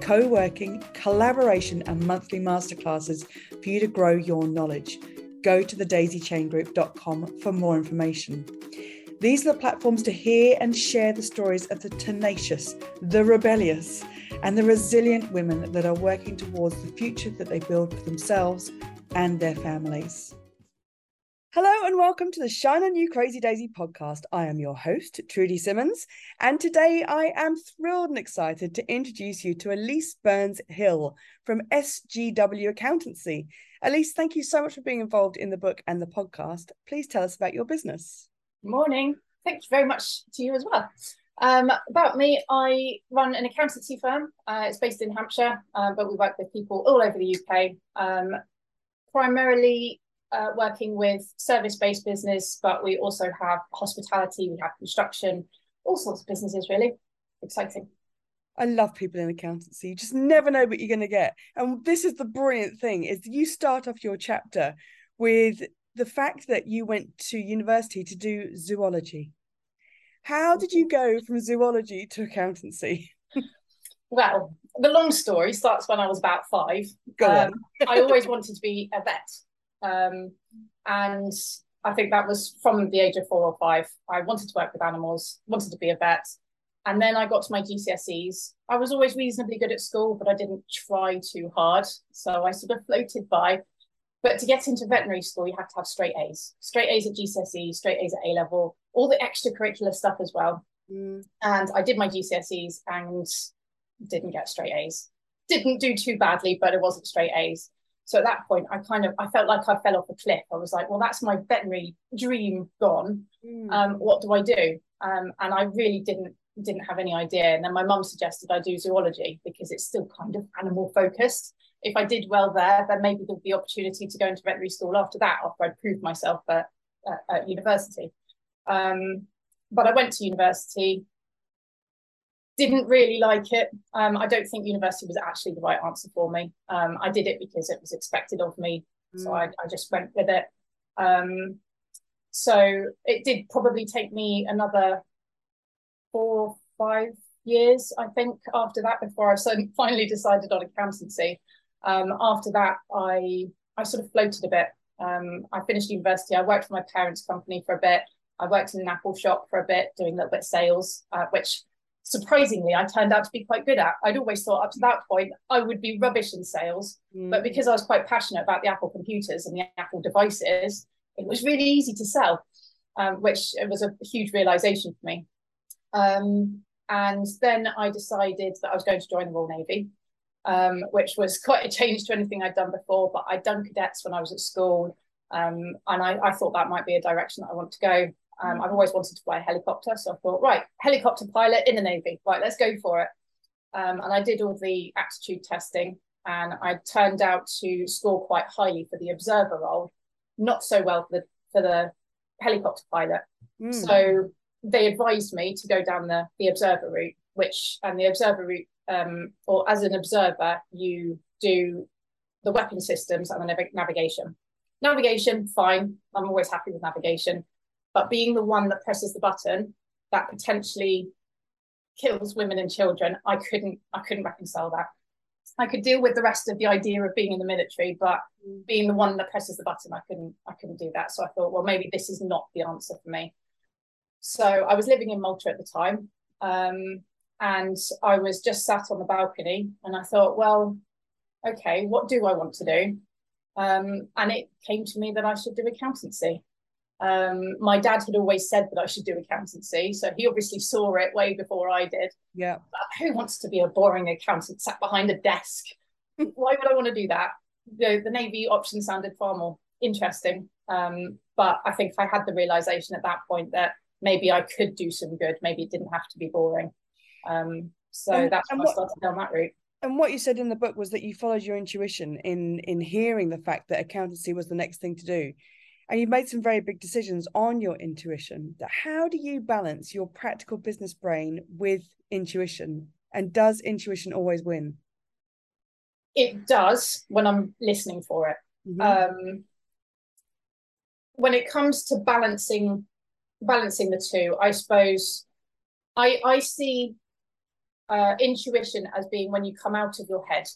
co working, collaboration, and monthly masterclasses for you to grow your knowledge. Go to thedaisychaingroup.com for more information. These are the platforms to hear and share the stories of the tenacious, the rebellious, and the resilient women that are working towards the future that they build for themselves and their families. Hello and welcome to the Shine On You Crazy Daisy podcast. I am your host, Trudy Simmons, and today I am thrilled and excited to introduce you to Elise Burns Hill from SGW Accountancy. Elise, thank you so much for being involved in the book and the podcast. Please tell us about your business. Morning. Thank you very much to you as well. Um, about me, I run an accountancy firm. Uh, it's based in Hampshire, uh, but we work with people all over the UK. Um, primarily uh, working with service-based business, but we also have hospitality, we have construction, all sorts of businesses really. Exciting. I love people in accountancy. You just never know what you're going to get. And this is the brilliant thing is you start off your chapter with the fact that you went to university to do zoology. How did you go from zoology to accountancy? well, the long story starts when I was about five. Go um, on. I always wanted to be a vet. Um, and I think that was from the age of four or five. I wanted to work with animals, wanted to be a vet. And then I got to my GCSEs. I was always reasonably good at school, but I didn't try too hard. So I sort of floated by. But to get into veterinary school, you have to have straight A's, straight A's at GCSE, straight A's at A level, all the extracurricular stuff as well. Mm. And I did my GCSEs and didn't get straight A's. Didn't do too badly, but it wasn't straight A's. So at that point, I kind of I felt like I fell off a cliff. I was like, well, that's my veterinary dream gone. Mm. Um, what do I do? Um, and I really didn't didn't have any idea. And then my mum suggested I do zoology because it's still kind of animal focused. If I did well there, then maybe there'd be opportunity to go into veterinary school after that, after I'd proved myself at, at, at university. Um, but I went to university, didn't really like it. Um, I don't think university was actually the right answer for me. Um, I did it because it was expected of me, mm. so I, I, just went with it. Um, so it did probably take me another four, five years, I think, after that before I finally decided on accountancy. Um, after that, I I sort of floated a bit. Um, I finished university. I worked for my parents' company for a bit. I worked in an Apple shop for a bit, doing a little bit of sales, uh, which surprisingly I turned out to be quite good at. I'd always thought up to that point I would be rubbish in sales, mm. but because I was quite passionate about the Apple computers and the Apple devices, it was really easy to sell, um, which it was a huge realization for me. Um, and then I decided that I was going to join the Royal Navy, um, which was quite a change to anything I'd done before. But I'd done cadets when I was at school, um, and I, I thought that might be a direction that I want to go. Um, I've always wanted to fly a helicopter, so I thought, right, helicopter pilot in the Navy, right, let's go for it. Um, and I did all the aptitude testing, and I turned out to score quite highly for the observer role, not so well for the for the helicopter pilot. Mm. So they advised me to go down the the observer route, which and the observer route, um, or as an observer, you do the weapon systems and the nav- navigation. Navigation, fine. I'm always happy with navigation but being the one that presses the button that potentially kills women and children, I couldn't I couldn't reconcile that. I could deal with the rest of the idea of being in the military, but being the one that presses the button, I couldn't I couldn't do that. So I thought, well, maybe this is not the answer for me. So I was living in Malta at the time, um, and I was just sat on the balcony, and I thought, well, okay, what do I want to do? Um, and it came to me that I should do accountancy. Um, my dad had always said that I should do accountancy, so he obviously saw it way before I did. Yeah. But who wants to be a boring accountant sat behind a desk? Why would I want to do that? The, the Navy option sounded far more interesting. Um, but I think I had the realization at that point that maybe I could do some good. Maybe it didn't have to be boring. Um, so that's when what, I started down that route. And what you said in the book was that you followed your intuition in in hearing the fact that accountancy was the next thing to do. And you've made some very big decisions on your intuition. How do you balance your practical business brain with intuition? And does intuition always win? It does when I'm listening for it. Mm-hmm. Um, when it comes to balancing balancing the two, I suppose I I see uh, intuition as being when you come out of your head.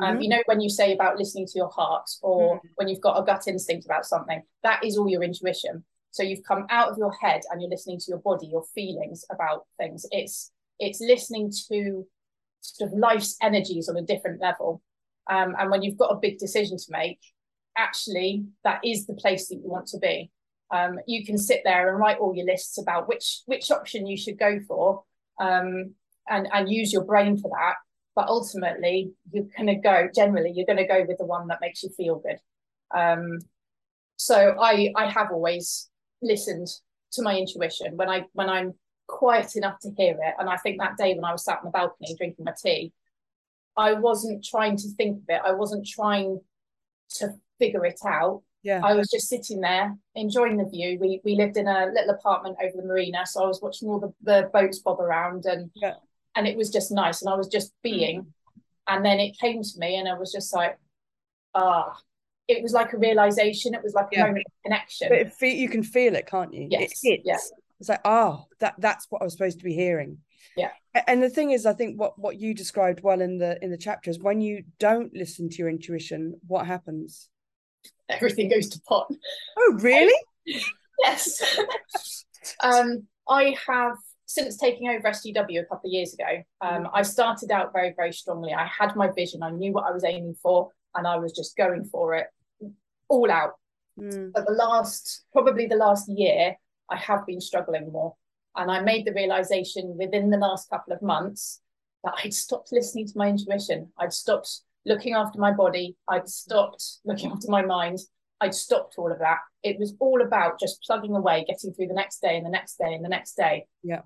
Um, mm-hmm. You know, when you say about listening to your heart or mm-hmm. when you've got a gut instinct about something, that is all your intuition. So you've come out of your head and you're listening to your body, your feelings about things. It's it's listening to sort of life's energies on a different level. Um, and when you've got a big decision to make, actually that is the place that you want to be. Um, you can sit there and write all your lists about which which option you should go for, um, and and use your brain for that. But ultimately, you're going to go. Generally, you're going to go with the one that makes you feel good. Um, so I I have always listened to my intuition when I when I'm quiet enough to hear it. And I think that day when I was sat on the balcony drinking my tea, I wasn't trying to think of it. I wasn't trying to figure it out. Yeah. I was just sitting there enjoying the view. We we lived in a little apartment over the marina, so I was watching all the, the boats bob around and yeah. And it was just nice. And I was just being. Mm. And then it came to me and I was just like, ah, it was like a realization. It was like a yeah. moment of connection. But it fe- you can feel it, can't you? Yes. It yeah. It's like, oh, that that's what I was supposed to be hearing. Yeah. And the thing is, I think what what you described well in the in the chapter is when you don't listen to your intuition, what happens? Everything goes to pot. Oh, really? yes. um, I have since taking over SGW a couple of years ago. Um, mm. I started out very very strongly. I had my vision. I knew what I was aiming for, and I was just going for it all out. Mm. But the last, probably the last year, I have been struggling more. And I made the realization within the last couple of months that I'd stopped listening to my intuition. I'd stopped looking after my body. I'd stopped looking after my mind. I'd stopped all of that. It was all about just plugging away, getting through the next day and the next day and the next day. Yeah.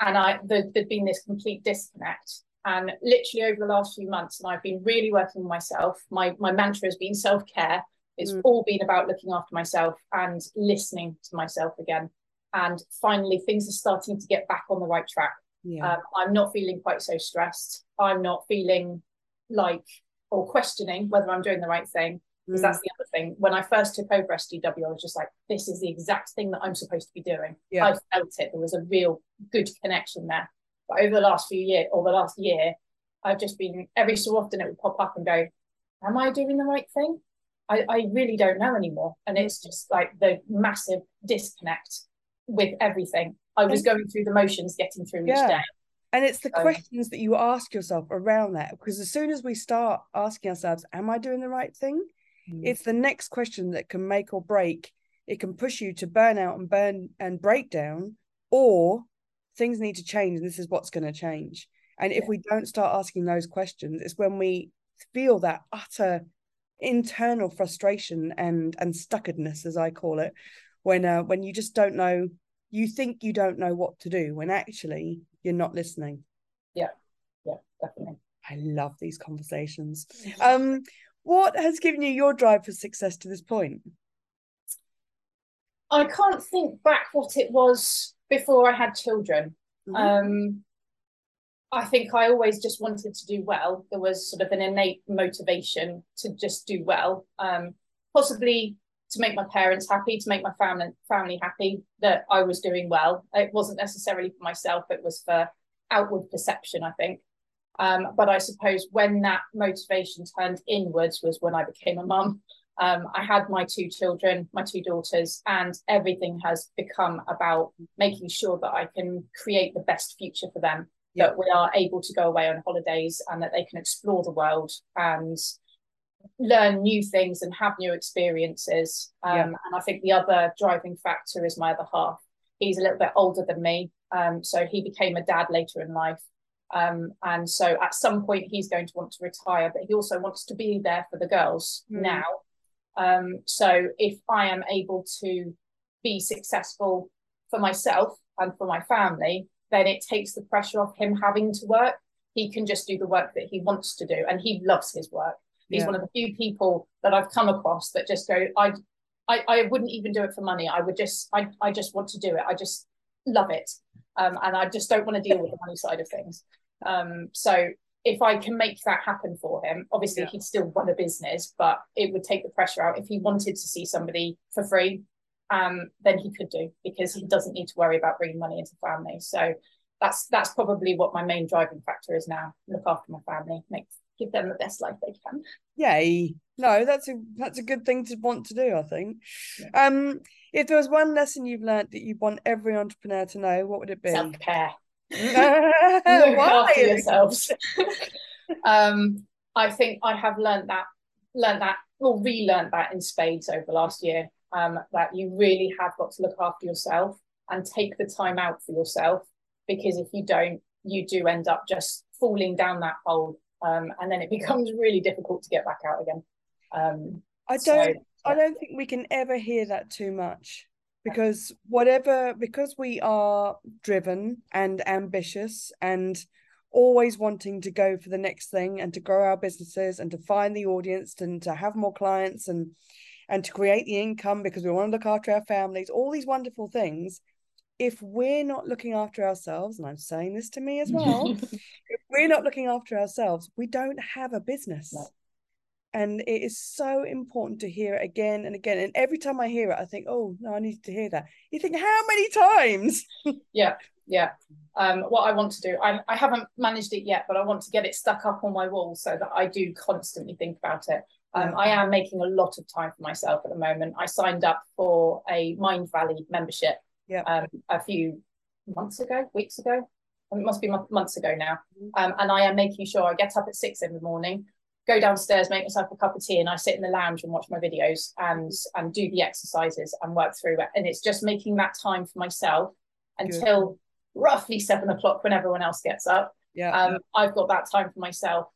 And I the, there'd been this complete disconnect. And literally over the last few months, and I've been really working on myself. My my mantra has been self care. It's mm. all been about looking after myself and listening to myself again. And finally, things are starting to get back on the right track. Yeah. Um, I'm not feeling quite so stressed. I'm not feeling like or questioning whether I'm doing the right thing. Because mm. that's the other thing. When I first took over SGW, I was just like, this is the exact thing that I'm supposed to be doing. Yeah. I felt it. There was a real good connection there. But over the last few years or the last year, I've just been every so often it would pop up and go, Am I doing the right thing? I, I really don't know anymore. And it's just like the massive disconnect with everything. I was going through the motions, getting through yeah. each day. And it's the questions that you ask yourself around that, because as soon as we start asking ourselves, Am I doing the right thing? Mm. It's the next question that can make or break. It can push you to burn out and burn and break down, or things need to change. And this is what's going to change. And if we don't start asking those questions, it's when we feel that utter internal frustration and and stuckedness, as I call it, when uh, when you just don't know you think you don't know what to do when actually you're not listening yeah yeah definitely i love these conversations um what has given you your drive for success to this point i can't think back what it was before i had children mm-hmm. um I think I always just wanted to do well. There was sort of an innate motivation to just do well. Um, possibly to make my parents happy, to make my family family happy that I was doing well. It wasn't necessarily for myself; it was for outward perception, I think. Um, but I suppose when that motivation turned inwards was when I became a mum. Um, I had my two children, my two daughters, and everything has become about making sure that I can create the best future for them. That we are able to go away on holidays and that they can explore the world and learn new things and have new experiences. Um, yeah. And I think the other driving factor is my other half. He's a little bit older than me, um, so he became a dad later in life. Um, and so at some point he's going to want to retire, but he also wants to be there for the girls mm. now. Um, so if I am able to be successful for myself and for my family, then it takes the pressure off him having to work he can just do the work that he wants to do and he loves his work he's Yeah. one of the few people that i've come across that just go i I, I wouldn't even do it for money. I would just, I, I just want to do it. I just love it, um, and I just don't want to deal with the money side of things. Um, so if I can make that happen for him, obviously Yeah. he'd still run a business, but it would take the pressure out. If he wanted to see somebody for free, um, then he could do because he doesn't need to worry about bringing money into family. So that's that's probably what my main driving factor is now. Look after my family, make give them the best life they can. Yay. No, that's a that's a good thing to want to do, I think. Um, if there was one lesson you've learned that you want every entrepreneur to know, what would it be? Self care. Look after yourselves. um, I think I have learned that, learned that, or relearned that in spades over the last year. Um, that you really have got to look after yourself and take the time out for yourself, because if you don't, you do end up just falling down that hole, um, and then it becomes really difficult to get back out again. Um, I don't I yeah. don't think we can ever hear that too much because whatever because we are driven and ambitious and always wanting to go for the next thing and to grow our businesses and to find the audience and to have more clients and and to create the income because we want to look after our families all these wonderful things. If we're not looking after ourselves and I'm saying this to me as well if we're not looking after ourselves we don't have a business. No. And it is so important to hear it again and again and every time i hear it i think oh no i need to hear that you think how many times Yeah, yeah. Um, what I want to do, I, I haven't managed it yet, but I want to get it stuck up on my wall so that I do constantly think about it. Um, I am making a lot of time for myself at the moment. I signed up for a Mindvalley membership Yeah. um, a few months ago, weeks ago. It must be months ago now. Um, and I am making sure I get up at six in the morning, go downstairs, make myself a cup of tea, and I sit in the lounge and watch my videos and and do the exercises and work through it. And it's just making that time for myself until roughly seven o'clock when everyone else gets up. yeah Um, I've got that time for myself.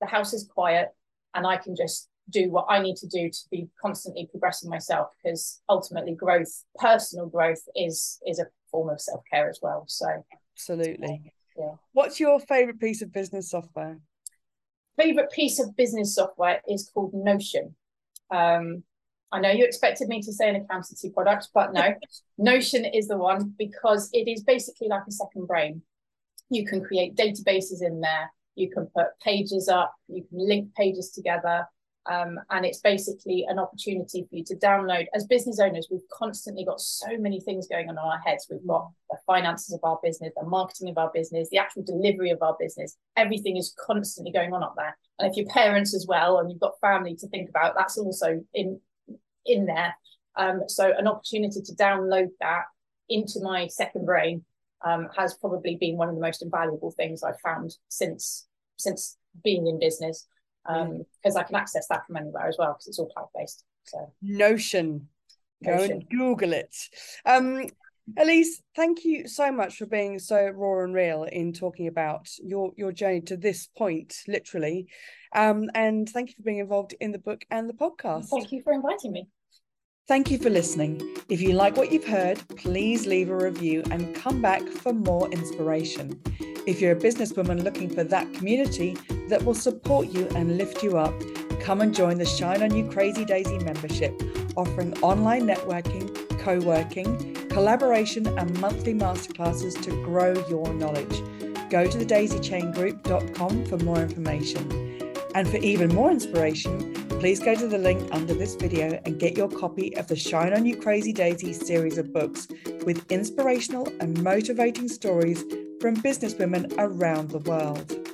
The house is quiet, and I can just do what I need to do to be constantly progressing myself because ultimately growth, personal growth, is is a form of self care as well. So absolutely Yeah. what's your favorite piece of business software favorite piece of business software is called Notion. Um, I know you expected me to say an accountancy product, but no, Notion is the one because it is basically like a second brain. You can create databases in there, you can put pages up, you can link pages together. Um, and it's basically an opportunity for you to download. As business owners, we've constantly got so many things going on in our heads. We've got the finances of our business, the marketing of our business, the actual delivery of our business. Everything is constantly going on up there. And if you're parents as well, and you've got family to think about, that's also in in there. Um, so an opportunity to download that into my second brain um, has probably been one of the most invaluable things I've found since since being in business because I can access that from anywhere as well because it's all cloud based. So notion go and google it um elise thank you so much for being so raw and real in talking about your your journey to this point literally um and thank you for being involved in the book and the podcast thank you for inviting me. Thank you for listening. If you like what you've heard, please leave a review and come back for more inspiration. If you're a businesswoman looking for that community that will support you and lift you up, come and join the Shine On You Crazy Daisy membership, offering online networking, co working, collaboration, and monthly masterclasses to grow your knowledge. Go to thedaisychaingroup.com for more information. And for even more inspiration, please go to the link under this video and get your copy of the Shine On You Crazy Daisy series of books with inspirational and motivating stories from businesswomen around the world.